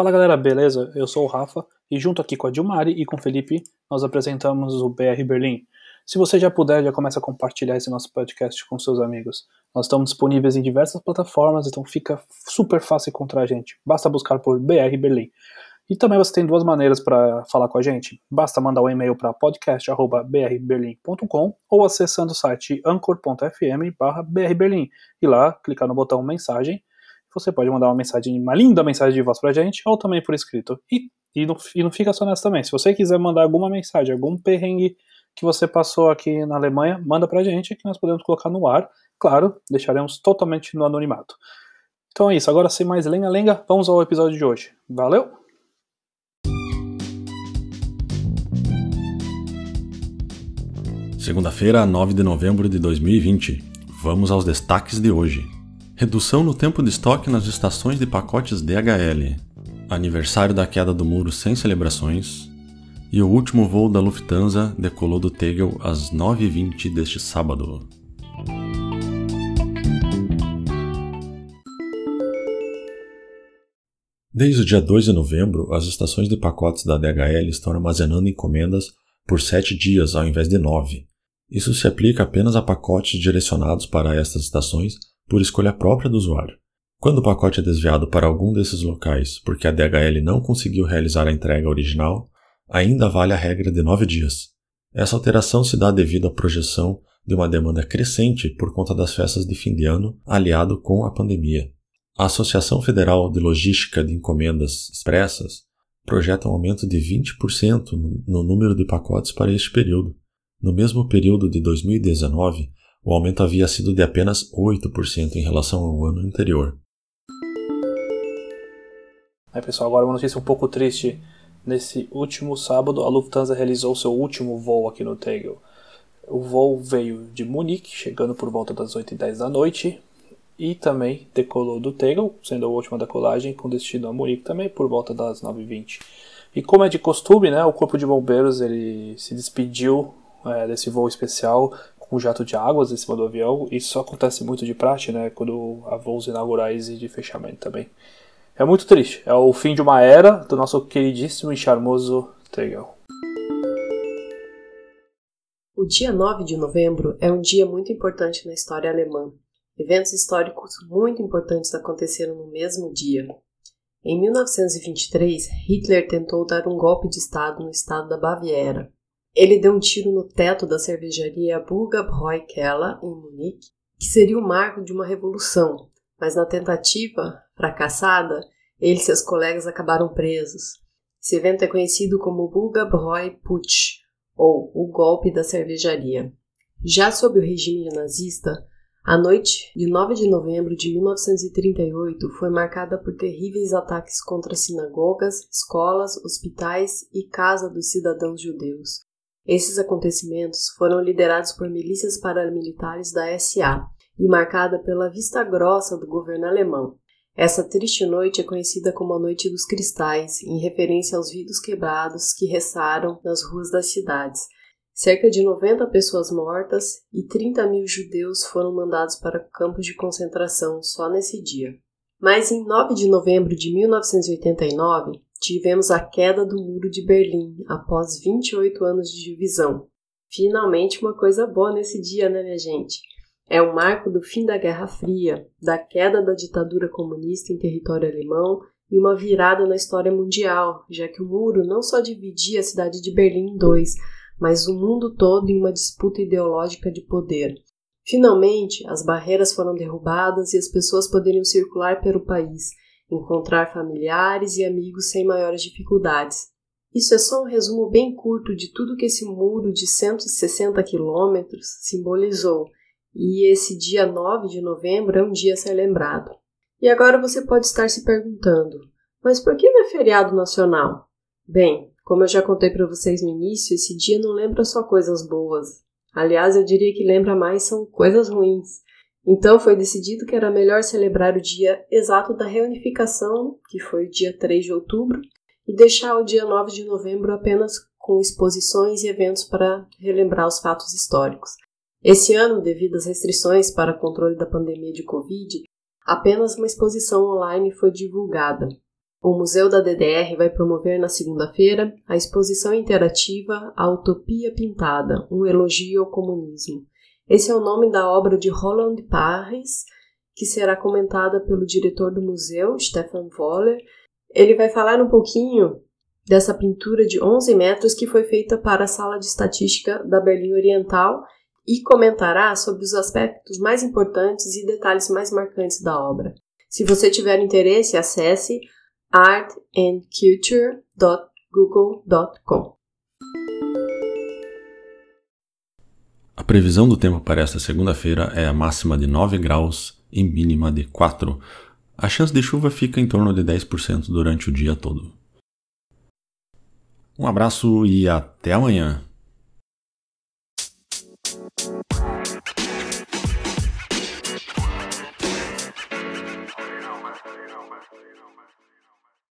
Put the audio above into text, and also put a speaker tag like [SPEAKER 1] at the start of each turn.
[SPEAKER 1] Fala galera, beleza? Eu sou o Rafa e junto aqui com a Dilmari e com o Felipe nós apresentamos o BR Berlim. Se você já puder, já começa a compartilhar esse nosso podcast com seus amigos. Nós estamos disponíveis em diversas plataformas, então fica super fácil encontrar a gente. Basta buscar por BR Berlim. E também você tem duas maneiras para falar com a gente. Basta mandar um e-mail para podcast@brberlin.com ou acessando o site anchor.fm/brberlin e lá clicar no botão mensagem você pode mandar uma mensagem, uma linda mensagem de voz pra gente, ou também por escrito. E, e, não, e não fica só nessa também. Se você quiser mandar alguma mensagem, algum perrengue que você passou aqui na Alemanha, manda pra gente que nós podemos colocar no ar. Claro, deixaremos totalmente no anonimato. Então é isso, agora sem mais lenga-lenga, vamos ao episódio de hoje. Valeu!
[SPEAKER 2] Segunda-feira, 9 de novembro de 2020. Vamos aos destaques de hoje. Redução no tempo de estoque nas estações de pacotes DHL. Aniversário da queda do muro sem celebrações. E o último voo da Lufthansa decolou do Tegel às 9h20 deste sábado. Desde o dia 2 de novembro, as estações de pacotes da DHL estão armazenando encomendas por 7 dias ao invés de 9. Isso se aplica apenas a pacotes direcionados para estas estações por escolha própria do usuário. Quando o pacote é desviado para algum desses locais porque a DHL não conseguiu realizar a entrega original, ainda vale a regra de 9 dias. Essa alteração se dá devido à projeção de uma demanda crescente por conta das festas de fim de ano, aliado com a pandemia. A Associação Federal de Logística de Encomendas Expressas projeta um aumento de 20% no número de pacotes para este período. No mesmo período de 2019, o aumento havia sido de apenas 8% em relação ao ano anterior.
[SPEAKER 1] Aí pessoal, agora uma notícia um pouco triste. Nesse último sábado, a Lufthansa realizou seu último voo aqui no Tegel. O voo veio de Munique, chegando por volta das 8h10 da noite, e também decolou do Tegel, sendo a última decolagem, com destino a Munique também por volta das 9h20. E como é de costume, né, o Corpo de Bombeiros ele se despediu é, desse voo especial com jato de águas em cima do avião. Isso acontece muito de praxe, né? Quando há voos inaugurais e de fechamento também. É muito triste. É o fim de uma era do nosso queridíssimo e charmoso Tegel.
[SPEAKER 3] O dia 9 de novembro é um dia muito importante na história alemã. Eventos históricos muito importantes aconteceram no mesmo dia. Em 1923, Hitler tentou dar um golpe de Estado no estado da Baviera. Ele deu um tiro no teto da cervejaria Burgerbräu Keller, em Munique, que seria o marco de uma revolução, mas na tentativa fracassada, ele e seus colegas acabaram presos. Esse evento é conhecido como Burgerbräu Putsch, ou o golpe da cervejaria. Já sob o regime nazista, a noite de 9 de novembro de 1938 foi marcada por terríveis ataques contra sinagogas, escolas, hospitais e casa dos cidadãos judeus. Esses acontecimentos foram liderados por milícias paramilitares da SA e marcada pela vista grossa do governo alemão. Essa triste noite é conhecida como a Noite dos Cristais, em referência aos vidros quebrados que ressaram nas ruas das cidades. Cerca de 90 pessoas mortas e 30 mil judeus foram mandados para campos de concentração só nesse dia. Mas em 9 de novembro de 1989, tivemos a queda do Muro de Berlim após 28 anos de divisão. Finalmente uma coisa boa nesse dia, né, minha gente? É o marco do fim da Guerra Fria, da queda da ditadura comunista em território alemão e uma virada na história mundial, já que o muro não só dividia a cidade de Berlim em dois, mas o mundo todo em uma disputa ideológica de poder. Finalmente, as barreiras foram derrubadas e as pessoas poderiam circular pelo país, encontrar familiares e amigos sem maiores dificuldades. Isso é só um resumo bem curto de tudo que esse muro de 160 quilômetros simbolizou, e esse dia 9 de novembro é um dia a ser lembrado. E agora você pode estar se perguntando: mas por que não é feriado nacional? Bem, como eu já contei para vocês no início, esse dia não lembra só coisas boas. Aliás, eu diria que lembra mais são coisas ruins. Então foi decidido que era melhor celebrar o dia exato da reunificação, que foi o dia 3 de outubro, e deixar o dia 9 de novembro apenas com exposições e eventos para relembrar os fatos históricos. Esse ano, devido às restrições para controle da pandemia de Covid, apenas uma exposição online foi divulgada. O Museu da DDR vai promover na segunda-feira a exposição interativa A Utopia Pintada, um elogio ao comunismo. Esse é o nome da obra de Roland Parris, que será comentada pelo diretor do museu, Stefan Woller. Ele vai falar um pouquinho dessa pintura de 11 metros que foi feita para a sala de estatística da Berlim Oriental e comentará sobre os aspectos mais importantes e detalhes mais marcantes da obra. Se você tiver interesse, acesse artandculture.google.com.
[SPEAKER 2] previsão do tempo para esta segunda-feira é a máxima de 9 graus e mínima de 4. A chance de chuva fica em torno de 10% durante o dia todo. Um abraço e até amanhã!